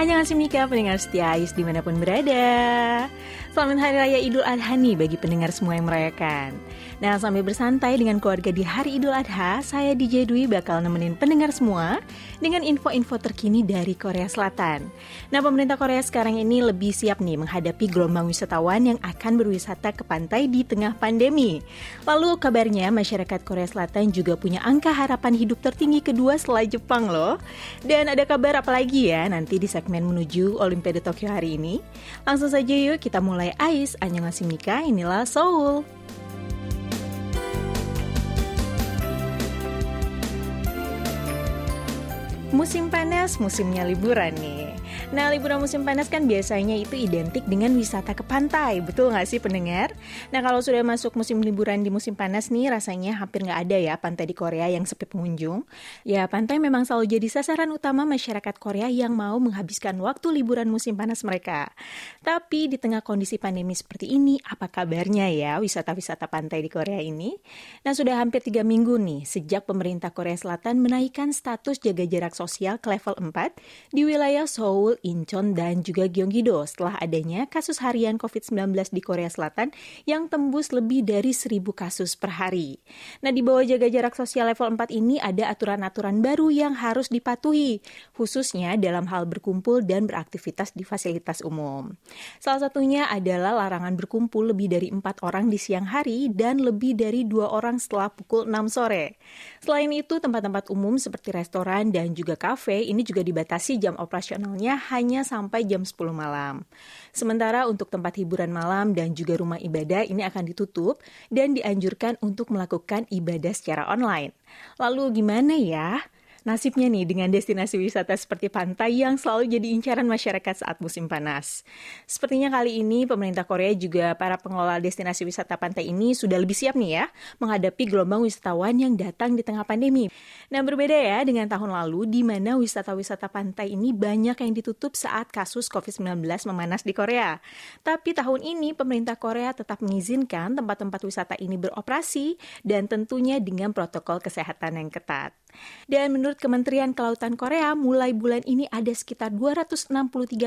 Annyeonghaseyo Mika, pendengar setia Ais di mana pun berada. Selamat Hari Raya Idul Adha nih bagi pendengar semua yang merayakan. Nah, sambil bersantai dengan keluarga di hari Idul Adha, saya DJ Dwi bakal nemenin pendengar semua dengan info-info terkini dari Korea Selatan. Nah, pemerintah Korea sekarang ini lebih siap nih menghadapi gelombang wisatawan yang akan berwisata ke pantai di tengah pandemi. Lalu kabarnya masyarakat Korea Selatan juga punya angka harapan hidup tertinggi kedua setelah Jepang loh. Dan ada kabar apa lagi ya nanti di segmen menuju Olimpiade Tokyo hari ini? Langsung saja yuk kita mulai Ais Annyeonghaseyo Mika, inilah Seoul. Musim panas, musimnya liburan nih. Nah, liburan musim panas kan biasanya itu identik dengan wisata ke pantai, betul nggak sih pendengar? Nah, kalau sudah masuk musim liburan di musim panas nih, rasanya hampir nggak ada ya pantai di Korea yang sepi pengunjung. Ya, pantai memang selalu jadi sasaran utama masyarakat Korea yang mau menghabiskan waktu liburan musim panas mereka. Tapi di tengah kondisi pandemi seperti ini, apa kabarnya ya wisata-wisata pantai di Korea ini? Nah, sudah hampir tiga minggu nih sejak pemerintah Korea Selatan menaikkan status jaga jarak sosial ke level 4 di wilayah Seoul, Incheon, dan juga Gyeonggi-do setelah adanya kasus harian COVID-19 di Korea Selatan yang tembus lebih dari 1000 kasus per hari. Nah, di bawah jaga jarak sosial level 4 ini ada aturan-aturan baru yang harus dipatuhi, khususnya dalam hal berkumpul dan beraktivitas di fasilitas umum. Salah satunya adalah larangan berkumpul lebih dari empat orang di siang hari dan lebih dari dua orang setelah pukul 6 sore. Selain itu, tempat-tempat umum seperti restoran dan juga kafe ini juga dibatasi jam operasionalnya hanya sampai jam 10 malam. Sementara untuk tempat hiburan malam dan juga rumah ibadah ini akan ditutup dan dianjurkan untuk melakukan ibadah secara online. Lalu gimana ya? Nasibnya nih dengan destinasi wisata seperti pantai yang selalu jadi incaran masyarakat saat musim panas. Sepertinya kali ini pemerintah Korea juga para pengelola destinasi wisata pantai ini sudah lebih siap nih ya menghadapi gelombang wisatawan yang datang di tengah pandemi. Nah berbeda ya dengan tahun lalu di mana wisata-wisata pantai ini banyak yang ditutup saat kasus COVID-19 memanas di Korea. Tapi tahun ini pemerintah Korea tetap mengizinkan tempat-tempat wisata ini beroperasi dan tentunya dengan protokol kesehatan yang ketat. Dan menurut Kementerian Kelautan Korea, mulai bulan ini ada sekitar 263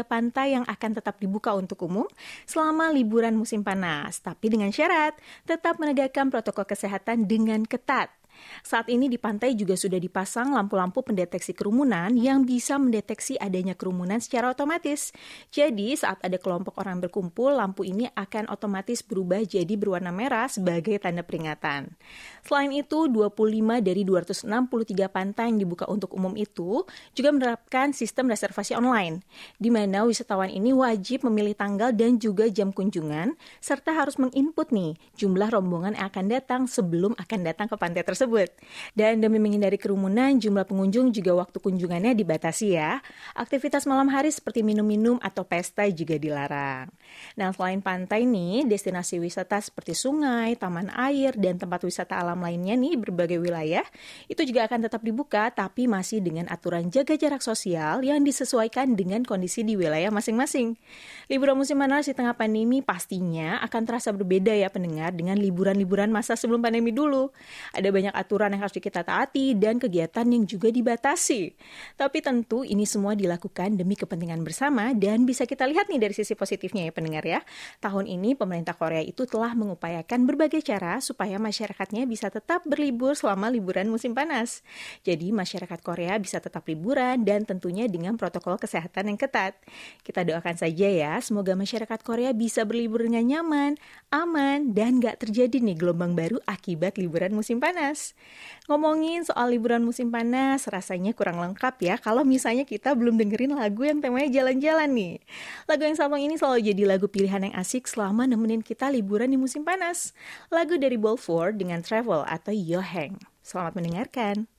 pantai yang akan tetap dibuka untuk umum selama liburan musim panas, tapi dengan syarat tetap menegakkan protokol kesehatan dengan ketat. Saat ini di pantai juga sudah dipasang lampu-lampu pendeteksi kerumunan yang bisa mendeteksi adanya kerumunan secara otomatis. Jadi saat ada kelompok orang berkumpul, lampu ini akan otomatis berubah jadi berwarna merah sebagai tanda peringatan. Selain itu, 25 dari 263 pantai yang dibuka untuk umum itu juga menerapkan sistem reservasi online, di mana wisatawan ini wajib memilih tanggal dan juga jam kunjungan, serta harus menginput nih jumlah rombongan yang akan datang sebelum akan datang ke pantai tersebut. Dan demi menghindari kerumunan, jumlah pengunjung juga waktu kunjungannya dibatasi ya. Aktivitas malam hari seperti minum-minum atau pesta juga dilarang. Nah, selain pantai nih, destinasi wisata seperti sungai, taman air, dan tempat wisata alam lainnya nih berbagai wilayah, itu juga akan tetap dibuka tapi masih dengan aturan jaga jarak sosial yang disesuaikan dengan kondisi di wilayah masing-masing. Liburan musim panas di tengah pandemi pastinya akan terasa berbeda ya pendengar dengan liburan-liburan masa sebelum pandemi dulu. Ada banyak aturan yang harus kita taati dan kegiatan yang juga dibatasi. Tapi tentu ini semua dilakukan demi kepentingan bersama dan bisa kita lihat nih dari sisi positifnya ya pendengar ya. Tahun ini pemerintah Korea itu telah mengupayakan berbagai cara supaya masyarakatnya bisa tetap berlibur selama liburan musim panas. Jadi masyarakat Korea bisa tetap liburan dan tentunya dengan protokol kesehatan yang ketat. Kita doakan saja ya, semoga masyarakat Korea bisa berlibur dengan nyaman, aman, dan gak terjadi nih gelombang baru akibat liburan musim panas. Ngomongin soal liburan musim panas, rasanya kurang lengkap ya kalau misalnya kita belum dengerin lagu yang temanya jalan-jalan nih. Lagu yang satu ini selalu jadi lagu pilihan yang asik selama nemenin kita liburan di musim panas. Lagu dari Bolford dengan Travel atau Yoheng. Selamat mendengarkan.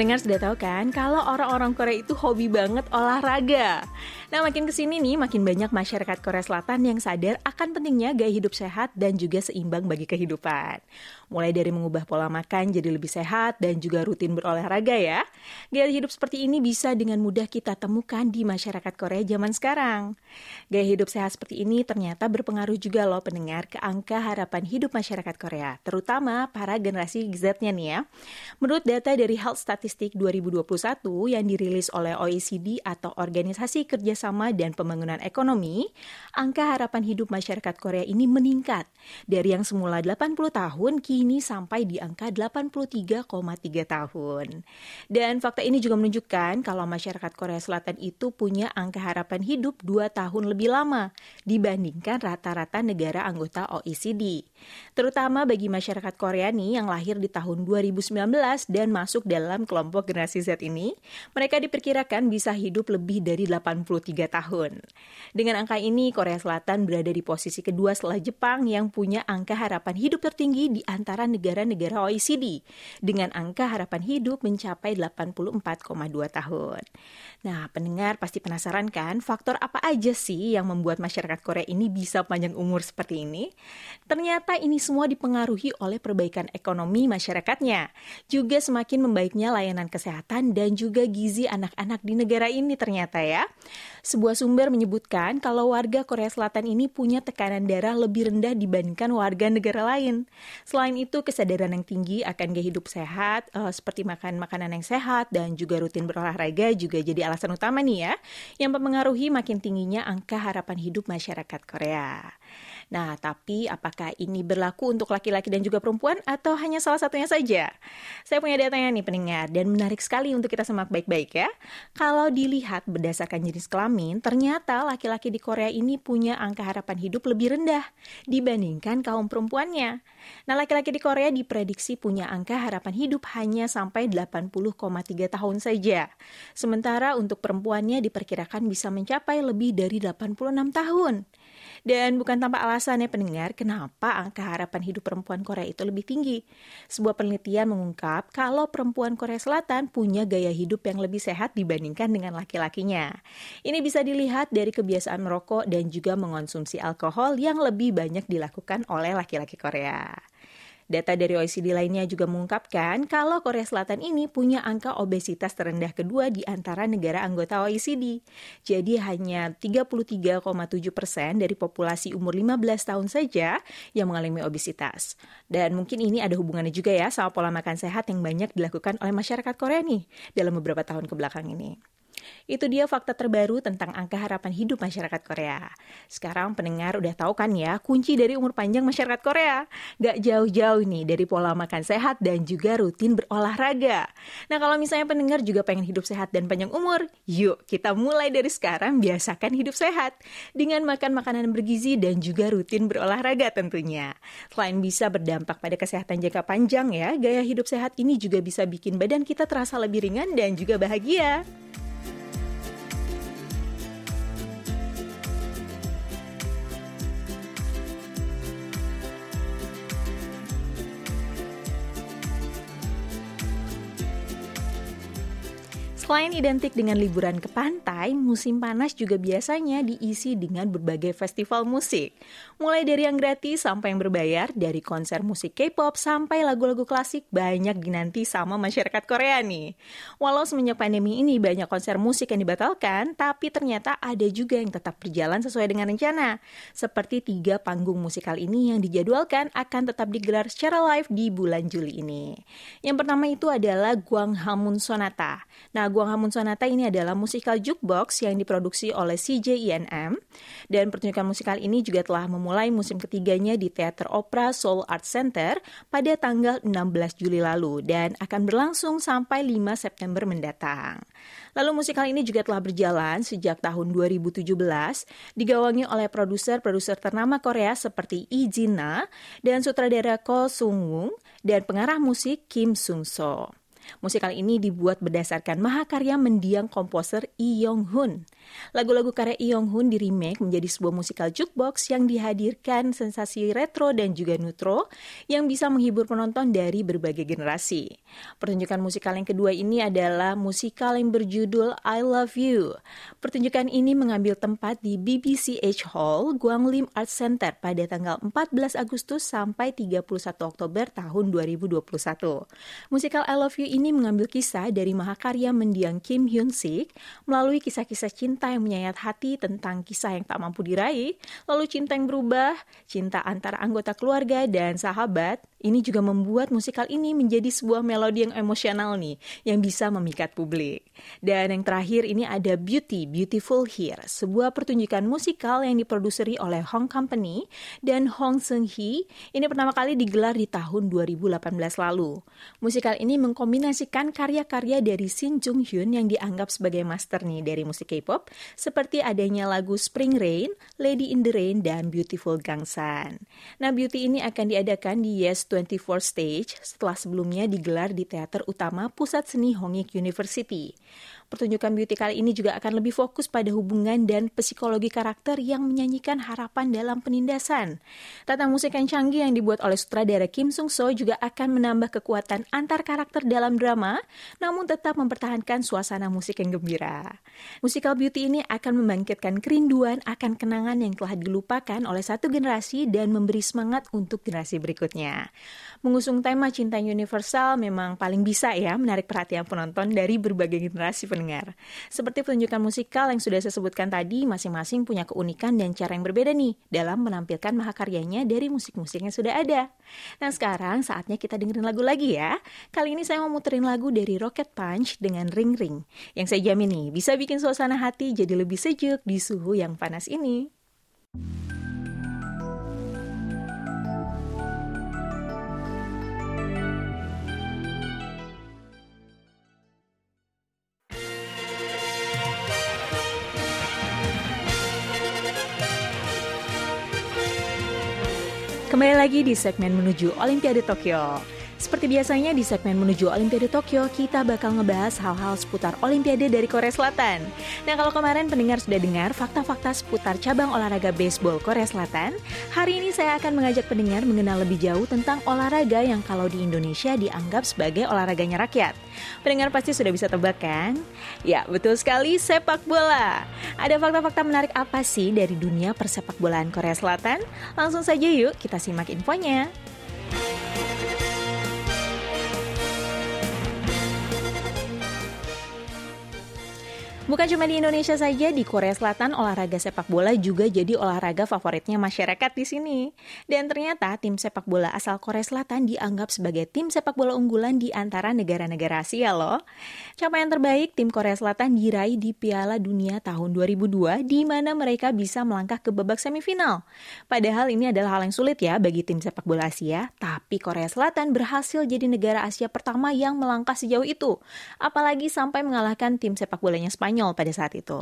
Pendengar sudah tahu kan kalau orang-orang Korea itu hobi banget olahraga. Nah makin ke sini nih makin banyak masyarakat Korea Selatan yang sadar akan pentingnya gaya hidup sehat dan juga seimbang bagi kehidupan. Mulai dari mengubah pola makan jadi lebih sehat dan juga rutin berolahraga ya. Gaya hidup seperti ini bisa dengan mudah kita temukan di masyarakat Korea zaman sekarang. Gaya hidup sehat seperti ini ternyata berpengaruh juga loh pendengar ke angka harapan hidup masyarakat Korea, terutama para generasi Z-nya nih ya. Menurut data dari Health Statistic 2021 yang dirilis oleh OECD atau Organisasi Kerjasama dan Pembangunan Ekonomi, angka harapan hidup masyarakat Korea ini meningkat dari yang semula 80 tahun kini sampai di angka 83,3 tahun. Dan fakta ini juga menunjukkan kalau masyarakat Korea Selatan itu punya angka harapan hidup 2 tahun lebih lama dibandingkan rata-rata negara anggota OECD. Terutama bagi masyarakat Korea nih yang lahir di tahun 2019 dan masuk dalam kelompok generasi Z ini, mereka diperkirakan bisa hidup lebih dari 83 tahun. Dengan angka ini, Korea Selatan berada di posisi kedua setelah Jepang yang punya angka harapan hidup tertinggi di antara negara-negara OECD dengan angka harapan hidup mencapai 84,2 tahun. Nah, pendengar pasti penasaran kan faktor apa aja sih yang membuat masyarakat Korea ini bisa panjang umur seperti ini? Ternyata ini semua dipengaruhi oleh perbaikan ekonomi masyarakatnya, juga semakin membaiknya layanan kesehatan dan juga gizi anak-anak di negara ini ternyata ya. Sebuah sumber menyebutkan kalau warga Korea Selatan ini punya tekanan darah lebih rendah dibandingkan warga negara lain. Selain itu, kesadaran yang tinggi akan gaya hidup sehat, uh, seperti makan makanan yang sehat dan juga rutin berolahraga juga jadi alasan utama nih ya, yang mempengaruhi makin tingginya angka harapan hidup masyarakat Korea. Nah, tapi apakah ini berlaku untuk laki-laki dan juga perempuan atau hanya salah satunya saja? Saya punya datanya nih pendengar dan menarik sekali untuk kita semak baik-baik ya. Kalau dilihat berdasarkan jenis kelamin, ternyata laki-laki di Korea ini punya angka harapan hidup lebih rendah dibandingkan kaum perempuannya. Nah, laki-laki di Korea diprediksi punya angka harapan hidup hanya sampai 80,3 tahun saja. Sementara untuk perempuannya diperkirakan bisa mencapai lebih dari 86 tahun. Dan bukan tanpa alasan ya pendengar, kenapa angka harapan hidup perempuan Korea itu lebih tinggi. Sebuah penelitian mengungkap kalau perempuan Korea Selatan punya gaya hidup yang lebih sehat dibandingkan dengan laki-lakinya. Ini bisa dilihat dari kebiasaan merokok dan juga mengonsumsi alkohol yang lebih banyak dilakukan oleh laki-laki Korea. Data dari OECD lainnya juga mengungkapkan kalau Korea Selatan ini punya angka obesitas terendah kedua di antara negara anggota OECD. Jadi hanya 33,7 persen dari populasi umur 15 tahun saja yang mengalami obesitas. Dan mungkin ini ada hubungannya juga ya sama pola makan sehat yang banyak dilakukan oleh masyarakat Korea nih dalam beberapa tahun ke belakang ini. Itu dia fakta terbaru tentang angka harapan hidup masyarakat Korea. Sekarang pendengar udah tahu kan ya kunci dari umur panjang masyarakat Korea. Gak jauh-jauh nih dari pola makan sehat dan juga rutin berolahraga. Nah kalau misalnya pendengar juga pengen hidup sehat dan panjang umur, yuk kita mulai dari sekarang biasakan hidup sehat. Dengan makan makanan bergizi dan juga rutin berolahraga tentunya. Selain bisa berdampak pada kesehatan jangka panjang ya, gaya hidup sehat ini juga bisa bikin badan kita terasa lebih ringan dan juga bahagia. Selain identik dengan liburan ke pantai, musim panas juga biasanya diisi dengan berbagai festival musik. Mulai dari yang gratis sampai yang berbayar, dari konser musik K-pop sampai lagu-lagu klasik banyak dinanti sama masyarakat Korea nih. Walau semenjak pandemi ini banyak konser musik yang dibatalkan, tapi ternyata ada juga yang tetap berjalan sesuai dengan rencana. Seperti tiga panggung musikal ini yang dijadwalkan akan tetap digelar secara live di bulan Juli ini. Yang pertama itu adalah Guang Hamun Sonata. Nah, Guang Hamun Sonata ini adalah musikal jukebox yang diproduksi oleh CJINM dan pertunjukan musikal ini juga telah memulai musim ketiganya di Teater Opera Seoul Art Center pada tanggal 16 Juli lalu dan akan berlangsung sampai 5 September mendatang. Lalu musikal ini juga telah berjalan sejak tahun 2017, digawangi oleh produser-produser ternama Korea seperti Lee Jin-na dan sutradara Ko Sung-woong dan pengarah musik Kim Sung-so. Musikal ini dibuat berdasarkan mahakarya mendiang komposer Lee Yong-hun. Lagu-lagu karya Lee Yong Hun di remake menjadi sebuah musikal jukebox yang dihadirkan sensasi retro dan juga nutro yang bisa menghibur penonton dari berbagai generasi. Pertunjukan musikal yang kedua ini adalah musikal yang berjudul I Love You. Pertunjukan ini mengambil tempat di BBCH Hall, Guanglim Art Center pada tanggal 14 Agustus sampai 31 Oktober tahun 2021. Musikal I Love You ini mengambil kisah dari mahakarya mendiang Kim Hyun Sik melalui kisah-kisah cinta yang menyayat hati tentang kisah yang tak mampu diraih, lalu cinta yang berubah, cinta antara anggota keluarga dan sahabat, ini juga membuat musikal ini menjadi sebuah melodi yang emosional nih, yang bisa memikat publik. Dan yang terakhir ini ada Beauty, Beautiful Here, sebuah pertunjukan musikal yang diproduseri oleh Hong Company dan Hong Seung Hee. Ini pertama kali digelar di tahun 2018 lalu. Musikal ini mengkombinasikan karya-karya dari Shin Jung Hyun yang dianggap sebagai master nih dari musik K-pop, seperti adanya lagu Spring Rain, Lady in the Rain, dan Beautiful Gangsan. Nah, Beauty ini akan diadakan di Yes 24 Stage setelah sebelumnya digelar di Teater Utama Pusat Seni Hongik University. Pertunjukan beauty kali ini juga akan lebih fokus pada hubungan dan psikologi karakter yang menyanyikan harapan dalam penindasan. Tata musik yang canggih yang dibuat oleh sutradara Kim Sung So juga akan menambah kekuatan antar karakter dalam drama, namun tetap mempertahankan suasana musik yang gembira. Musikal beauty ini akan membangkitkan kerinduan akan kenangan yang telah dilupakan oleh satu generasi dan memberi semangat untuk generasi berikutnya. Mengusung tema cinta universal memang paling bisa ya menarik perhatian penonton dari berbagai generasi penonton pendengar. Seperti pertunjukan musikal yang sudah saya sebutkan tadi, masing-masing punya keunikan dan cara yang berbeda nih dalam menampilkan mahakaryanya dari musik-musik yang sudah ada. Nah sekarang saatnya kita dengerin lagu lagi ya. Kali ini saya mau muterin lagu dari Rocket Punch dengan Ring Ring. Yang saya jamin nih bisa bikin suasana hati jadi lebih sejuk di suhu yang panas ini. Kembali lagi di segmen menuju Olimpiade Tokyo. Seperti biasanya di segmen menuju Olimpiade Tokyo, kita bakal ngebahas hal-hal seputar Olimpiade dari Korea Selatan. Nah kalau kemarin pendengar sudah dengar fakta-fakta seputar cabang olahraga baseball Korea Selatan, hari ini saya akan mengajak pendengar mengenal lebih jauh tentang olahraga yang kalau di Indonesia dianggap sebagai olahraganya rakyat. Pendengar pasti sudah bisa tebak kan? Ya, betul sekali sepak bola. Ada fakta-fakta menarik apa sih dari dunia persepak bolaan Korea Selatan? Langsung saja yuk kita simak infonya. Bukan cuma di Indonesia saja, di Korea Selatan olahraga sepak bola juga jadi olahraga favoritnya masyarakat di sini. Dan ternyata tim sepak bola asal Korea Selatan dianggap sebagai tim sepak bola unggulan di antara negara-negara Asia loh. Capaian terbaik tim Korea Selatan diraih di Piala Dunia tahun 2002 di mana mereka bisa melangkah ke babak semifinal. Padahal ini adalah hal yang sulit ya bagi tim sepak bola Asia, tapi Korea Selatan berhasil jadi negara Asia pertama yang melangkah sejauh itu. Apalagi sampai mengalahkan tim sepak bolanya Spanyol Spanyol pada saat itu.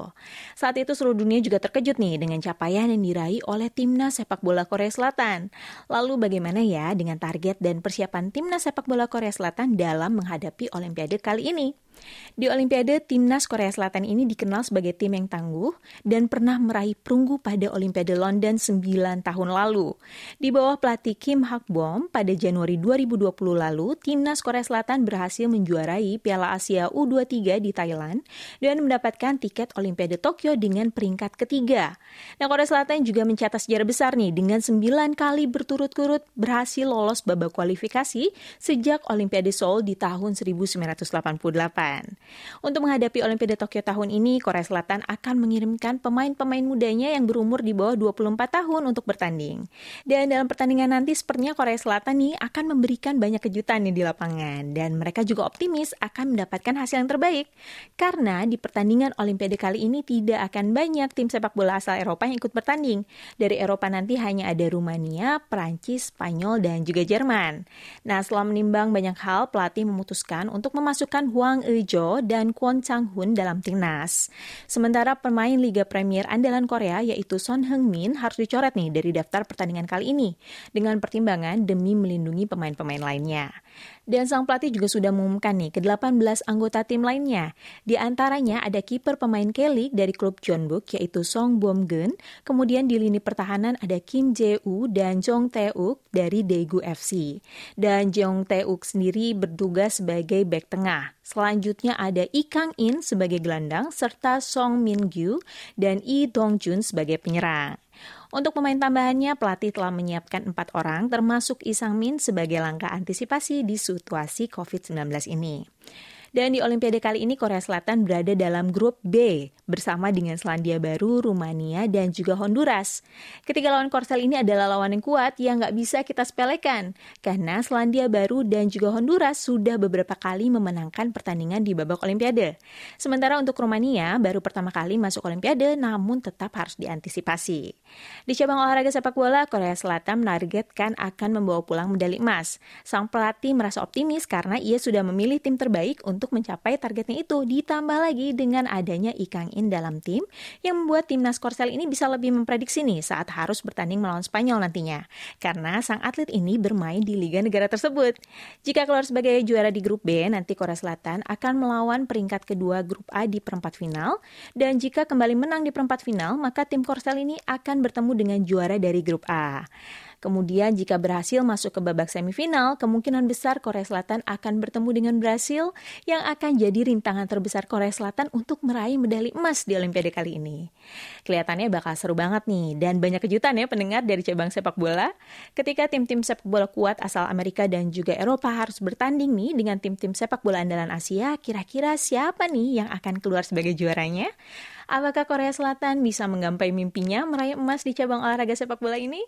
Saat itu seluruh dunia juga terkejut nih dengan capaian yang diraih oleh timnas sepak bola Korea Selatan. Lalu bagaimana ya dengan target dan persiapan timnas sepak bola Korea Selatan dalam menghadapi Olimpiade kali ini? Di Olimpiade, timnas Korea Selatan ini dikenal sebagai tim yang tangguh dan pernah meraih perunggu pada Olimpiade London 9 tahun lalu. Di bawah pelatih Kim Hak Bom, pada Januari 2020 lalu, timnas Korea Selatan berhasil menjuarai Piala Asia U23 di Thailand dan mendapatkan tiket Olimpiade Tokyo dengan peringkat ketiga. Nah, Korea Selatan juga mencatat sejarah besar nih dengan 9 kali berturut-turut berhasil lolos babak kualifikasi sejak Olimpiade Seoul di tahun 1988. Untuk menghadapi Olimpiade Tokyo tahun ini, Korea Selatan akan mengirimkan pemain-pemain mudanya yang berumur di bawah 24 tahun untuk bertanding. Dan dalam pertandingan nanti sepertinya Korea Selatan nih akan memberikan banyak kejutan nih di lapangan dan mereka juga optimis akan mendapatkan hasil yang terbaik. Karena di pertandingan Olimpiade kali ini tidak akan banyak tim sepak bola asal Eropa yang ikut bertanding. Dari Eropa nanti hanya ada Rumania, Prancis, Spanyol, dan juga Jerman. Nah, setelah menimbang banyak hal, pelatih memutuskan untuk memasukkan Huang E Jo dan Kwon Chang Hun dalam timnas. Sementara pemain Liga Premier andalan Korea yaitu Son Heung-min harus dicoret nih dari daftar pertandingan kali ini dengan pertimbangan demi melindungi pemain-pemain lainnya. Dan sang pelatih juga sudah mengumumkan nih ke 18 anggota tim lainnya. Di antaranya ada kiper pemain Kelly dari klub Jeonbuk yaitu Song Bom Gun. Kemudian di lini pertahanan ada Kim Jae-woo dan Jong Tae-uk dari Daegu FC. Dan Jong Tae-uk sendiri bertugas sebagai back tengah. Selanjutnya ada Lee Kang-in sebagai gelandang serta Song Min-gyu dan Lee Dong-jun sebagai penyerang. Untuk pemain tambahannya, pelatih telah menyiapkan empat orang termasuk Isang Min sebagai langkah antisipasi di situasi COVID-19 ini. Dan di Olimpiade kali ini Korea Selatan berada dalam grup B bersama dengan Selandia Baru, Rumania, dan juga Honduras. Ketiga lawan Korsel ini adalah lawan yang kuat yang nggak bisa kita sepelekan karena Selandia Baru dan juga Honduras sudah beberapa kali memenangkan pertandingan di babak Olimpiade. Sementara untuk Rumania baru pertama kali masuk Olimpiade namun tetap harus diantisipasi. Di cabang olahraga sepak bola, Korea Selatan menargetkan akan membawa pulang medali emas. Sang pelatih merasa optimis karena ia sudah memilih tim terbaik untuk mencapai targetnya itu. Ditambah lagi dengan adanya Ikang Dalam tim yang membuat timnas Korsel ini bisa lebih memprediksi nih saat harus bertanding melawan Spanyol nantinya. Karena sang atlet ini bermain di liga negara tersebut. Jika keluar sebagai juara di grup B, nanti Korea Selatan akan melawan peringkat kedua grup A di perempat final. Dan jika kembali menang di perempat final, maka tim Korsel ini akan bertemu dengan juara dari grup A. Kemudian jika berhasil masuk ke babak semifinal, kemungkinan besar Korea Selatan akan bertemu dengan Brasil yang akan jadi rintangan terbesar Korea Selatan untuk meraih medali emas di Olimpiade kali ini. Kelihatannya bakal seru banget nih dan banyak kejutan ya pendengar dari cabang sepak bola. Ketika tim-tim sepak bola kuat asal Amerika dan juga Eropa harus bertanding nih dengan tim-tim sepak bola andalan Asia, kira-kira siapa nih yang akan keluar sebagai juaranya? Apakah Korea Selatan bisa menggapai mimpinya meraih emas di cabang olahraga sepak bola ini?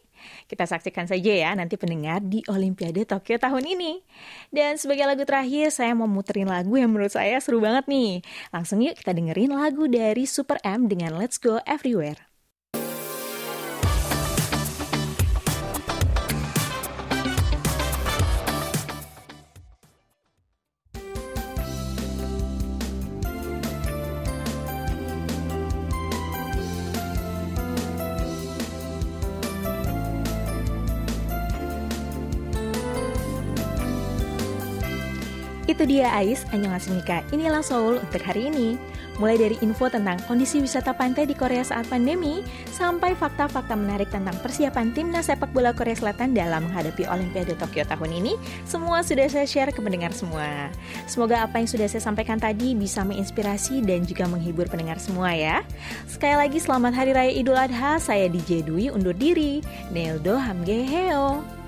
Kita saksikan saja ya nanti pendengar di Olimpiade Tokyo tahun ini. Dan sebagai lagu terakhir, saya mau muterin lagu yang menurut saya seru banget nih. Langsung yuk kita dengerin lagu dari Super M dengan Let's Go Everywhere. Itu dia Ais, Annyeonghaseyo Inilah Seoul untuk hari ini. Mulai dari info tentang kondisi wisata pantai di Korea saat pandemi, sampai fakta-fakta menarik tentang persiapan timnas sepak bola Korea Selatan dalam menghadapi Olimpiade Tokyo tahun ini, semua sudah saya share ke pendengar semua. Semoga apa yang sudah saya sampaikan tadi bisa menginspirasi dan juga menghibur pendengar semua ya. Sekali lagi selamat Hari Raya Idul Adha, saya DJ Dwi undur diri. Neldo Hamgeheo.